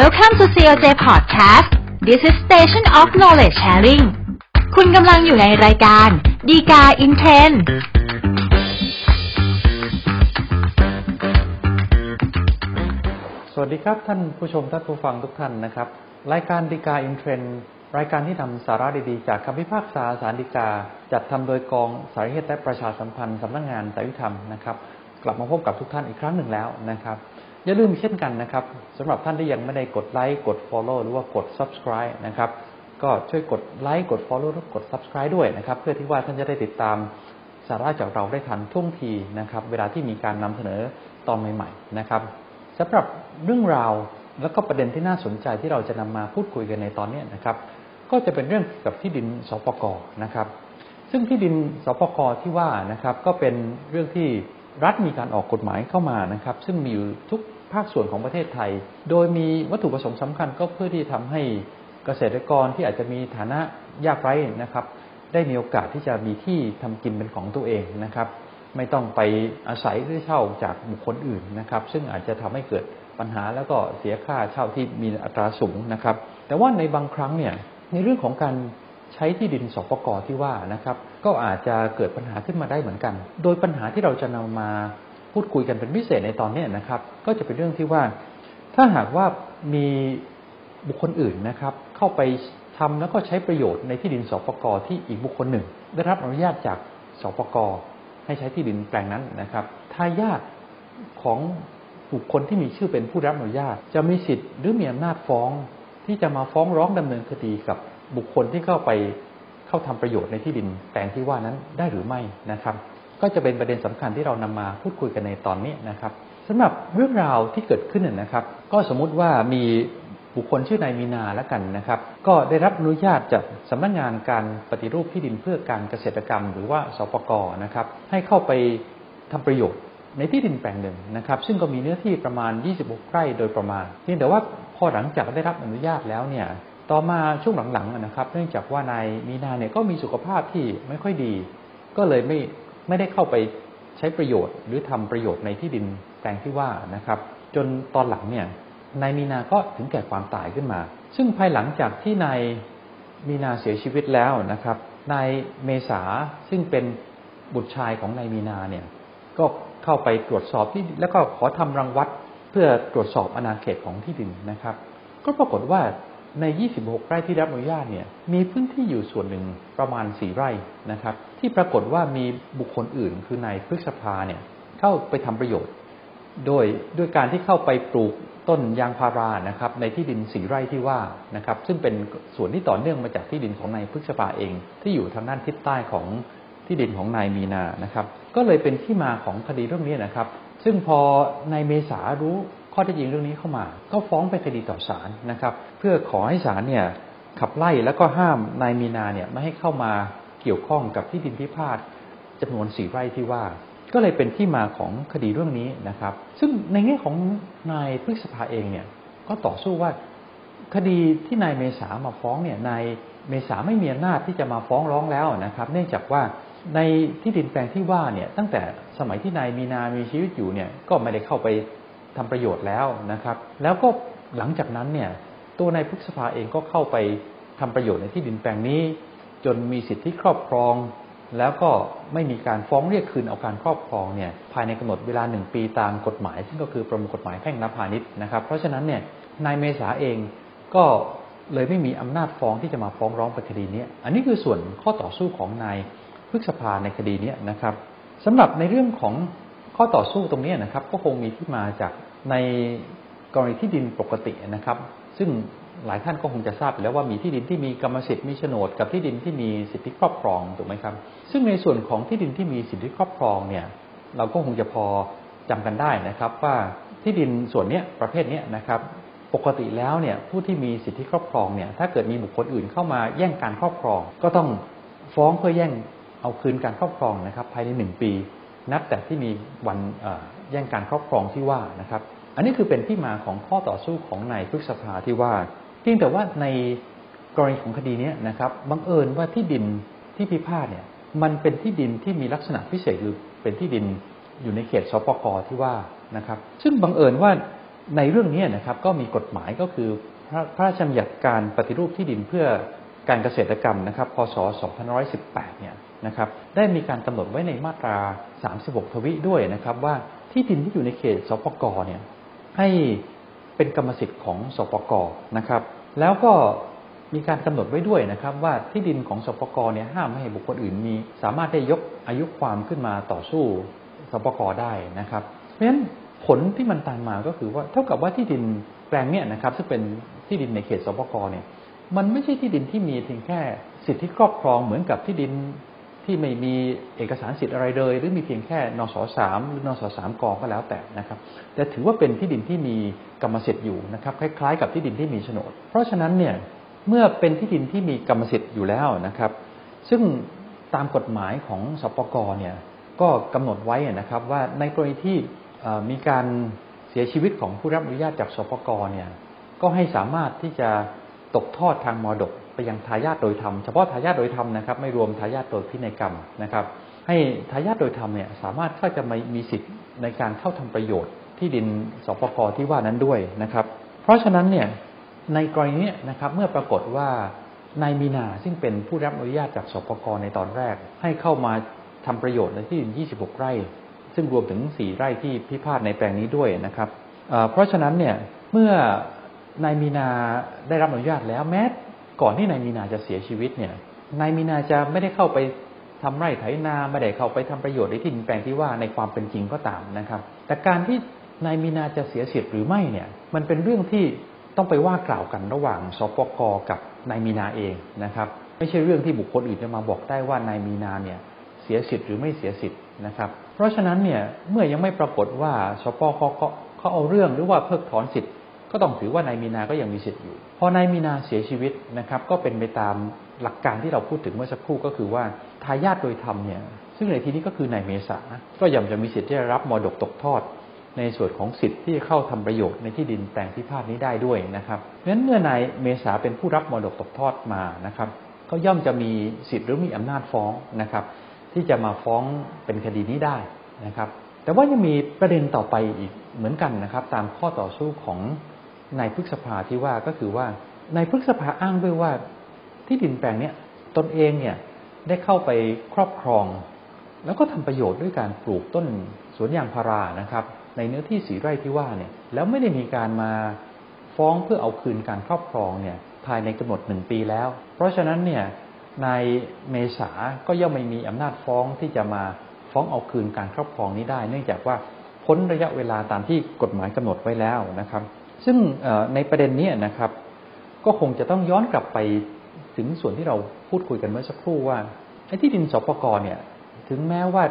Welcome to COJ Podcast This is Station of Knowledge Sharing คุณกำลังอยู่ในรายการดีกาอินเทรนสวัสดีครับท่านผู้ชมท่านผู้ฟังทุกท่านนะครับ รายการดีกาอินเทรนรายการที่นำสาระดีๆ จากคำพิพากษาสารดีกา จัดทำโดยกองสารเหตุและประชาสัมพันธ์สำนักงานสายวิธรรมนะครับ กลับมาพบกับทุกท่านอีกครั้งหนึ่งแล้วนะครับ อย่าลืมเช่นกันนะครับสำหรับท่านที่ยังไม่ได้กดไลค์กด Follow หรือว่ากด Subscribe นะครับ ก็ช่วยกดไลค์กด Follow และกด Subscribe ด้วยนะครับ เพื่อที่ว่าท่านจะได้ติดตามสาระจากเราได้ทันท่วงทีนะครับ เวลาที่มีการนำเสนอตอนใหม่ ๆ นะครับสำหรับเรื่องราวและก็ประเด็นที่น่าสนใจที่เราจะนำมาพูดคุยกันในตอนนี้นะครับ ก็จะเป็นเรื่องเกี่ยวกับที่ดินสปกนะครับ ซึ่งที่ดินสปกที่ว่านะครับ ก็เป็นเรื่องที่รัฐมีการออกกฎหมายเข้ามานะครับ ซึ่งมีอยู่ทุก ภาคส่วนของประเทศไทย โดยมีวัตถุประสงค์สำคัญก็เพื่อที่ทำให้เกษตรกรที่อาจจะมีฐานะยากไร้นะครับ ได้มีโอกาสที่จะมีที่ทำกินเป็นของตัวเองนะครับ ไม่ต้องไปอาศัยหรือเช่าจากบุคคลอื่นนะครับ ซึ่งอาจจะทำให้เกิดปัญหาแล้วก็เสียค่าเช่าที่มีอัตราสูงนะครับ แต่ว่าในบางครั้งเนี่ยในเรื่องของการใช้ที่ดินสปกที่ว่านะครับ ก็อาจจะเกิดปัญหาขึ้นมาได้เหมือนกัน โดยปัญหาที่เราจะนำมา พูดคุยกันเป็นพิเศษในตอนนี้นะครับ ก็จะเป็นเรื่องที่ว่า ถ้าหากว่ามีบุคคลอื่นนะครับ เข้าไปทำแล้วก็ใช้ประโยชน์ในที่ดินสปกที่อีกบุคคลหนึ่ง ได้รับอนุญาตจากสปกให้ใช้ที่ดินแปลงนั้นนะครับทายาทของบุคคลที่มีชื่อเป็นผู้รับอนุญาต จะมีสิทธิ์หรือมีอำนาจฟ้องที่จะมาฟ้องร้องดำเนินคดีกับบุคคลที่เข้าไปเข้าทำประโยชน์ในที่ดินแปลงที่ว่านั้นได้หรือไม่นะครับ ก็จะเป็นประเด็นสำคัญที่เรานำมาพูดคุยกันในตอนนี้นะครับสำหรับเรื่องราวที่เกิดขึ้นนะครับ ก็สมมุติว่ามีบุคคลชื่อนายมีนาแล้วกันนะครับ ก็ได้รับอนุญาตจากสำนักงานการปฏิรูปที่ดินเพื่อการเกษตรกรรม หรือว่าสปกนะครับ ให้เข้าไปทำประโยชน์ในที่ดินแปลงหนึ่งนะครับ ซึ่งก็มีเนื้อที่ประมาณ 26 ไร่โดยประมาณเพียงแต่ว่าพอหลังจากได้รับอนุญาตแล้วเนี่ยต่อมาช่วงหลังๆนะครับ เนื่องจากว่านายมีนาเนี่ยก็มีสุขภาพที่ไม่ค่อยดี ก็เลยไม่ ไม่ได้เข้าไปใช้ประโยชน์ หรือทำประโยชน์ในที่ดินแปลงที่ว่านะครับ จนตอนหลังเนี่ยนายมีนาก็ถึงแก่ความตายขึ้นมา ซึ่งภายหลังจากที่นายมีนาเสียชีวิตแล้วนะครับนายเมษาซึ่งเป็นบุตรชายของนายมีนาเนี่ยก็เข้าไปตรวจสอบที่แล้วก็ขอทำรังวัดเพื่อตรวจสอบอาณาเขตของที่ดินนะครับ ก็ปรากฏว่า ใน 26 ไร่ที่รับอนุญาตเนี่ย มีพื้นที่อยู่ส่วนหนึ่งประมาณ 4 ไร่นะครับ ที่ปรากฏว่ามีบุคคลอื่น คือนายพฤกษภาเนี่ยเข้าไปทำประโยชน์ โดยด้วยการที่เข้าไปปลูกต้นยางพารานะครับ ในที่ดินสีไร่ที่ว่านะครับ ซึ่งเป็นส่วนที่ต่อเนื่องมาจากที่ดินของนายพฤกษภาเอง ที่อยู่ทางด้านทิศใต้ของที่ดินของนายมีนานะครับ ก็เลยเป็นที่มาของคดีเรื่องนี้นะครับ ซึ่งพอนายเมษารู้ ข้อเท็จจริงเรื่องนี้เข้ามา ก็ฟ้องไปคดีต่อศาลนะครับ เพื่อขอให้ศาลเนี่ยขับไล่แล้วก็ห้ามนายมีนาเนี่ยไม่ให้เข้ามาเกี่ยวข้องกับที่ดินพิพาทจำนวนสี่ไร่ที่ว่า ก็เลยเป็นที่มาของคดีเรื่องนี้นะครับ ซึ่งในแง่ของนายพฤษภาเองเนี่ยก็ต่อสู้ว่าคดีที่นายเมษามาฟ้องเนี่ยนายเมษาไม่มีอำนาจที่จะมาฟ้องร้องแล้วนะครับ เนื่องจากว่าในที่ดินแปลงที่ว่าเนี่ยตั้งแต่สมัยที่นายมีนามีชีวิตอยู่เนี่ยก็ไม่ได้เข้าไป ทำประโยชน์แล้วนะครับ แล้วก็หลังจากนั้นเนี่ยตัวนายพฤษภาเองก็เข้าไปทำประโยชน์ในที่ดินแปลงนี้ จนมีสิทธิครอบครอง แล้วก็ไม่มีการฟ้องเรียกคืนเอาการครอบครองเนี่ยภายในกำหนดเวลาหนึ่งปีตามกฎหมาย ซึ่งก็คือประมวลกฎหมายแพ่งและพาณิชย์นะครับ เพราะฉะนั้นเนี่ยนายเมษาเองก็เลยไม่มีอำนาจฟ้องที่จะมาฟ้องร้องคดีนี้ อันนี้คือส่วนข้อต่อสู้ของนายพฤษภาในคดีนี้นะครับสำหรับในเรื่องของ ข้อต่อสู้ตรงนี้นะครับ ก็คงมีที่มาจากในกรณีที่ดินปกตินะครับ ซึ่งหลายท่านก็คงจะทราบไปแล้วว่ามีที่ดินที่มีกรรมสิทธิ์มีโฉนดกับที่ดินที่มีสิทธิครอบครองถูกไหมครับ ซึ่งในส่วนของที่ดินที่มีสิทธิครอบครองเนี่ยเราก็คงจะพอจำกันได้นะครับ ว่าที่ดินส่วนนี้ประเภทนี้นะครับ ปกติแล้วเนี่ยผู้ที่มีสิทธิครอบครองเนี่ยถ้าเกิดมีบุคคลอื่นเข้ามาแย่งการครอบครอง ก็ต้องฟ้องเพื่อแย่งเอาคืนการครอบครองนะครับ ภายในหนึ่งปี นับแต่ที่มีวันแย่งการครอบครองที่ว่านะครับ อันนี้คือเป็นที่มาของข้อต่อสู้ของนายพฤษภาที่ว่าเพียงแต่ว่าในกรณีของคดีนี้นะครับบังเอิญว่าที่ดินที่พิพาทเนี่ยมันเป็นที่ดินที่มีลักษณะพิเศษคือเป็นที่ดินอยู่ในเขตสปกที่ว่านะครับ ซึ่งบังเอิญว่าในเรื่องนี้นะครับก็มีกฎหมายก็คือพระพระราชบัญญัติการปฏิรูปที่ดินเพื่อการเกษตรกรรมนะครับ พศ 2518 เนี่ย นะครับ ได้มีการกำหนดไว้ในมาตรา 36 ทวิด้วยนะครับว่าที่ดินที่อยู่ในเขตสปกเนี่ยให้เป็นกรรมสิทธิ์ของสปกนะครับ แล้วก็มีการกำหนดไว้ด้วยนะครับว่าที่ดินของสปกเนี่ยห้ามไม่ให้บุคคลอื่นมี สามารถได้ยกอายุความขึ้นมาต่อสู้สปกได้นะครับ เพราะฉะนั้นผลที่มันตามมาก็คือว่าเท่ากับว่าที่ดินแปลงเนี่ยนะครับซึ่งเป็นที่ดินในเขตสปกเนี่ยมันไม่ใช่ที่ดินที่มีเพียงแค่สิทธิครอบครองเหมือนกับที่ดิน ที่ไม่มีเอกสารสิทธิ์อะไรเลย หรือมีเพียงแค่นสสามหรือนสสามกองก็แล้วแต่นะครับ แต่ถือว่าเป็นที่ดินที่มีกรรมสิทธิ์อยู่นะครับคล้ายๆ กับที่ดินที่มีโฉนด เพราะฉะนั้นเนี่ยเมื่อเป็นที่ดินที่มีกรรมสิทธิ์อยู่แล้วนะครับ ซึ่งตามกฎหมายของสปกเนี่ยก็กำหนดไว้นะครับว่าในกรณีที่มีการเสียชีวิตของผู้รับอนุญาตจากสปกเนี่ยก็ให้สามารถที่จะตกทอดทางมรดก ไปยังทายาทโดยธรรมเฉพาะทายาทโดยธรรมนะครับ ไม่รวมทายาทโดยพินัยกรรมนะครับ ให้ทายาทโดยธรรมเนี่ยสามารถเข้าจะมีสิทธิ์ในการเข้าทำประโยชน์ที่ดินสปกที่ว่านั้นด้วยนะครับ เพราะฉะนั้นเนี่ยในกรณีนี้นะครับเมื่อปรากฏว่านายมีนาซึ่งเป็นผู้รับอนุญาตจากสปกในตอนแรก ให้เข้ามาทำประโยชน์ในที่ดิน 26 ไร่ ซึ่งรวมถึง 4 ไร่ที่พิพาทในแปลงนี้ด้วยนะครับ เพราะฉะนั้นเนี่ยเมื่อนายมีนาได้รับอนุญาตแล้วแม้ ก่อนที่นายมีนาจะเสียชีวิตเนี่ยนายมีนาจะไม่ได้เข้าไปทำไร่ไถนาไม่ได้เข้าไปทำประโยชน์ในที่ดินแปลงที่ว่าในความเป็นจริงก็ตามนะครับ แต่การที่นายมีนาจะเสียสิทธิ์หรือไม่เนี่ย มันเป็นเรื่องที่ต้องไปว่ากล่าวกันระหว่างสปกกับนายมีนาเองนะครับ ไม่ใช่เรื่องที่บุคคลอื่นจะมาบอกได้ว่านายมีนาเนี่ยเสียสิทธิ์หรือไม่เสียสิทธิ์นะครับ เพราะฉะนั้นเนี่ยเมื่อยังไม่ปรากฏว่าสปกเขาเขาเอาเรื่องหรือว่าเพิกถอนสิทธิ์ ก็ต้องถือว่านายมีนาก็ยังมีสิทธิ์อยู่ พอนายมีนาเสียชีวิตนะครับ ก็เป็นไปตามหลักการที่เราพูดถึงเมื่อสักครู่ก็คือว่าทายาทโดยธรรมเนี่ย ซึ่งในที่นี้ก็คือนายเมษา ก็ย่อมจะมีสิทธิ์ที่จะรับมรดกตกทอด ในส่วนของสิทธิ์ที่จะเข้าทำประโยชน์ในที่ดินแปลงพิพาทนี้ได้ด้วยนะครับเพราะฉะนั้นเมื่อนายเมษาเป็นผู้รับมรดกตกทอดมานะครับ ก็ย่อมจะมีสิทธิ์หรือมีอำนาจฟ้องนะครับ ที่จะมาฟ้องเป็นคดีนี้ได้นะครับ แต่ว่ายังมีประเด็นต่อไปอีกเหมือนกันนะครับ ตามข้อต่อสู้ของ ในพฤกษภาที่ว่าก็คือว่าในพฤกษภาอ้างด้วยว่าที่ดินแปลงนี้ตนเองเนี่ยได้เข้าไปครอบครอง แล้วก็ทำประโยชน์ด้วยการปลูกต้นสวนยางพารานะครับ ในเนื้อที่สีไร่ที่ว่าเนี่ยแล้วไม่ได้มีการมาฟ้องเพื่อเอาคืนการครอบครองเนี่ยภายในกำหนดหนึ่งปีแล้ว เพราะฉะนั้นเนี่ยในเมษาก็ย่อมไม่มีอำนาจฟ้องที่จะมาฟ้องเอาคืนการครอบครองนี้ได้ เนื่องจากว่าพ้นระยะเวลาตามที่กฎหมายกำหนดไว้แล้วนะครับ ซึ่งในประเด็นนี้นะครับ ก็คงจะต้องย้อนกลับไปถึงส่วนที่เราพูดคุยกันเมื่อสักครู่ว่าไอ้ที่ดินสปกรเนี่ย ถึงแม้ว่า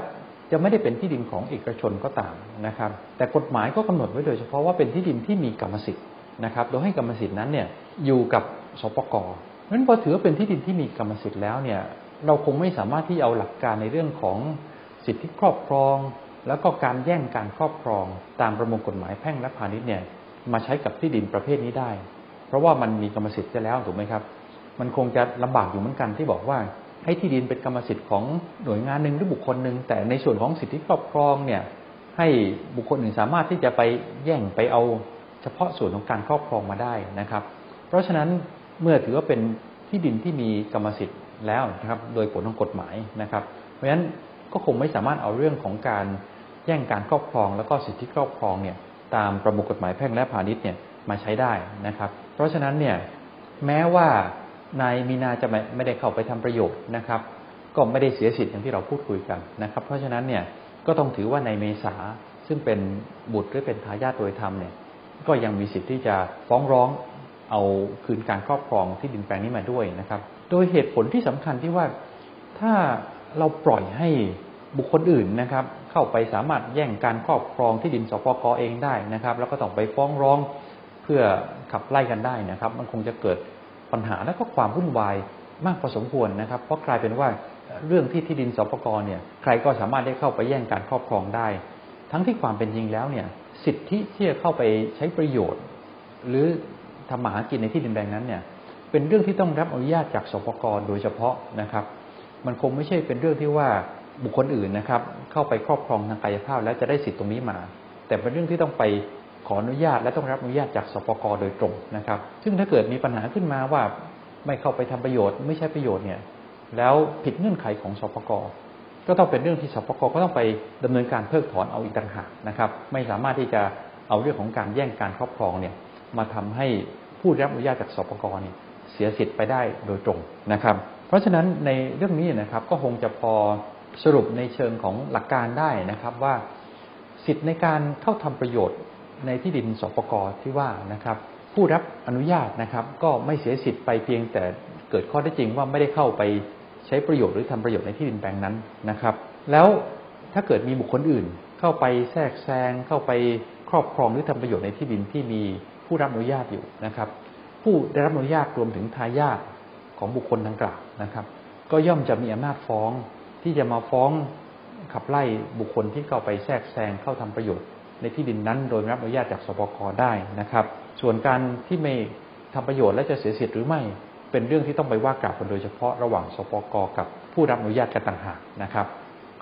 จะไม่ได้เป็นที่ดินของเอกชนก็ตามนะครับ แต่กฎหมายก็กำหนดไว้โดยเฉพาะว่าเป็นที่ดินที่มีกรรมสิทธิ์นะครับโดยให้กรรมสิทธิ์นั้นเนี่ยอยู่กับสปกรนั้นพอถือว่าเป็นที่ดินที่มีกรรมสิทธิ์แล้วเนี่ยเราคงไม่สามารถที่เอาหลักการในเรื่องของสิทธิครอบครอง แล้วก็การแย่งการครอบครองตามประมวลกฎหมายแพ่งและพาณิชย์เนี่ย มาใช้กับที่ดินประเภทนี้ได้ เพราะว่ามันมีกรรมสิทธิ์ไปแล้วถูกไหมครับ มันคงจะลำบากอยู่เหมือนกันที่บอกว่า ให้ที่ดินเป็นกรรมสิทธิ์ของหน่วยงานหนึ่งหรือบุคคลหนึ่งแต่ในส่วนของสิทธิครอบครองเนี่ยให้บุคคลอื่นสามารถที่จะไปแย่งไปเอาเฉพาะส่วนของการครอบครองมาได้นะครับ เพราะฉะนั้นเมื่อถือว่าเป็นที่ดินที่มีกรรมสิทธิ์แล้วนะครับ โดยผลของกฎหมายนะครับ เพราะฉะนั้นก็คงไม่สามารถเอาเรื่องของการแย่งการครอบครอง แล้วก็สิทธิครอบครองเนี่ย ตามประมวลกฎหมายแพ่งและพาณิชย์เนี่ยมาใช้ได้นะครับ เพราะฉะนั้นเนี่ยแม้ว่านายมีนาจะไม่ไม่ได้เข้าไปทำประโยชน์นะครับ ก็ไม่ได้เสียสิทธิ์อย่างที่เราพูดคุยกันนะครับ เพราะฉะนั้นเนี่ยก็ต้องถือว่าในเมษาซึ่งเป็นบุตรหรือเป็นทายาทโดยธรรมเนี่ยก็ยังมีสิทธิ์ที่จะฟ้องร้องเอาคืนการครอบครองที่ดินแปลงนี้มาด้วยนะครับ โดยเหตุผลที่สำคัญที่ว่าถ้าเราปล่อยให้บุคคลอื่นนะครับ เข้าไปสามารถแย่งการครอบครองที่ดินสปกเองได้นะครับ แล้วก็ต้องไปฟ้องร้องเพื่อขับไล่กันได้นะครับ มันคงจะเกิดปัญหาและก็ความวุ่นวายมากพอสมควรนะครับ เพราะกลายเป็นว่าเรื่องที่ที่ดินสปกเนี่ยใครก็สามารถได้เข้าไปแย่งการครอบครองได้ ทั้งที่ความเป็นจริงแล้วเนี่ยสิทธิที่จะเข้าไปใช้ประโยชน์ หรือทำมาหากินในที่ดินแดงนั้นเนี่ยเป็นเรื่องที่ต้องรับอนุญาตจากสปกโดยเฉพาะนะครับ มันคงไม่ใช่เป็นเรื่องที่ว่าบุคคลอื่นนะครับ เข้าไปครอบครองทางกายภาพ แล้วจะได้สิทธิ์ตรงนี้มา แต่เป็นเรื่องที่ต้องไปขออนุญาตและต้องรับอนุญาตจากสปกโดยตรงนะครับ ซึ่งถ้าเกิดมีปัญหาขึ้นมาว่าไม่เข้าไปทำประโยชน์ ไม่ใช่ประโยชน์เนี่ย แล้วผิดเงื่อนไขของสปกก็ต้องเป็นเรื่องที่สปกก็ต้องไปดำเนินการเพิกถอนเอาอีกต่างหากนะครับ ไม่สามารถที่จะเอาเรื่องของการแย่งการครอบครองเนี่ยมาทำให้ผู้รับอนุญาตจากสปกเนี่ยเสียสิทธิ์ไปได้โดยตรงนะครับ เพราะฉะนั้นในเรื่องนี้นะครับก็คงจะพอ สรุปในเชิงของหลักการได้นะครับว่าสิทธิ์ในการเข้าทำประโยชน์ในที่ดินสปกที่ว่านะครับ ผู้รับอนุญาตนะครับ ก็ไม่เสียสิทธิ์ไปเพียงแต่เกิดข้อได้จริงว่าไม่ได้เข้าไปใช้ประโยชน์หรือทำประโยชน์ในที่ดินแปลงนั้นนะครับ แล้วถ้าเกิดมีบุคคลอื่น เข้าไปแทรกแซงเข้าไปครอบครองหรือทำประโยชน์ในที่ดินที่มีผู้รับอนุญาตอยู่นะครับ ผู้ได้รับอนุญาตรวมถึงทายาทของบุคคลดังกล่าวนะครับ ก็ย่อมจะมีอำนาจฟ้อง ที่จะมาฟ้องขับไล่บุคคลที่เข้าไปแทรกแซงเข้าทำประโยชน์ ในที่ดินนั้น โดยรับอนุญาตจากสปกได้นะครับ ส่วนการที่ไม่ทำประโยชน์และจะเสียสิทธิ์หรือไม่ เป็นเรื่องที่ต้องไปว่ากล่าวกันโดยเฉพาะระหว่างสปกกับผู้รับอนุญาตกันต่างหากนะครับ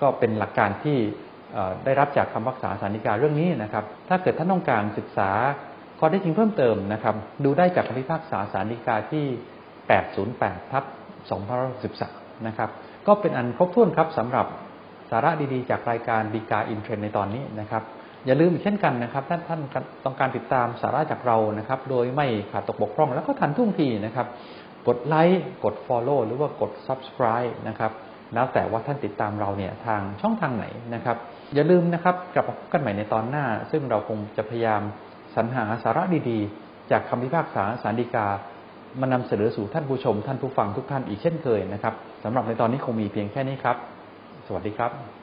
ก็เป็นหลักการที่ได้รับจากคำพักษาสาริกาเรื่องนี้นะครับ ถ้าเกิดท่านต้องการศึกษาข้อได้จริงเพิ่มเติมนะครับ ดูได้จากคำพิพากษาสาริกาที่ 808ทับ2513นะครับ ก็เป็นอันครบถ้วนครับสำหรับสาระดีๆ จากรายการดีกาอินเทรนในตอนนี้นะครับ อย่าลืมเช่นกันนะครับท่านท่านต้องการติดตามสาระจากเรานะครับ โดยไม่ขาดตกบกพร่องแล้วก็ทันท่วงทีนะครับ กดไลค์กด Follow หรือว่ากด Subscribe นะครับแล้วแต่ว่าท่านติดตามเราเนี่ยทางช่องทางไหนนะครับ อย่าลืมนะครับกลับมาพบกันใหม่ในตอนหน้า ซึ่งเราคงจะพยายามสรรหาสาระดีๆ จากคำพิพากษาสารดีกา มานำเสนอสู่ท่านผู้ชม ท่านผู้ฟังทุกท่านอีกเช่นเคยนะครับสำหรับในตอนนี้คงมีเพียงแค่นี้ครับ สวัสดีครับ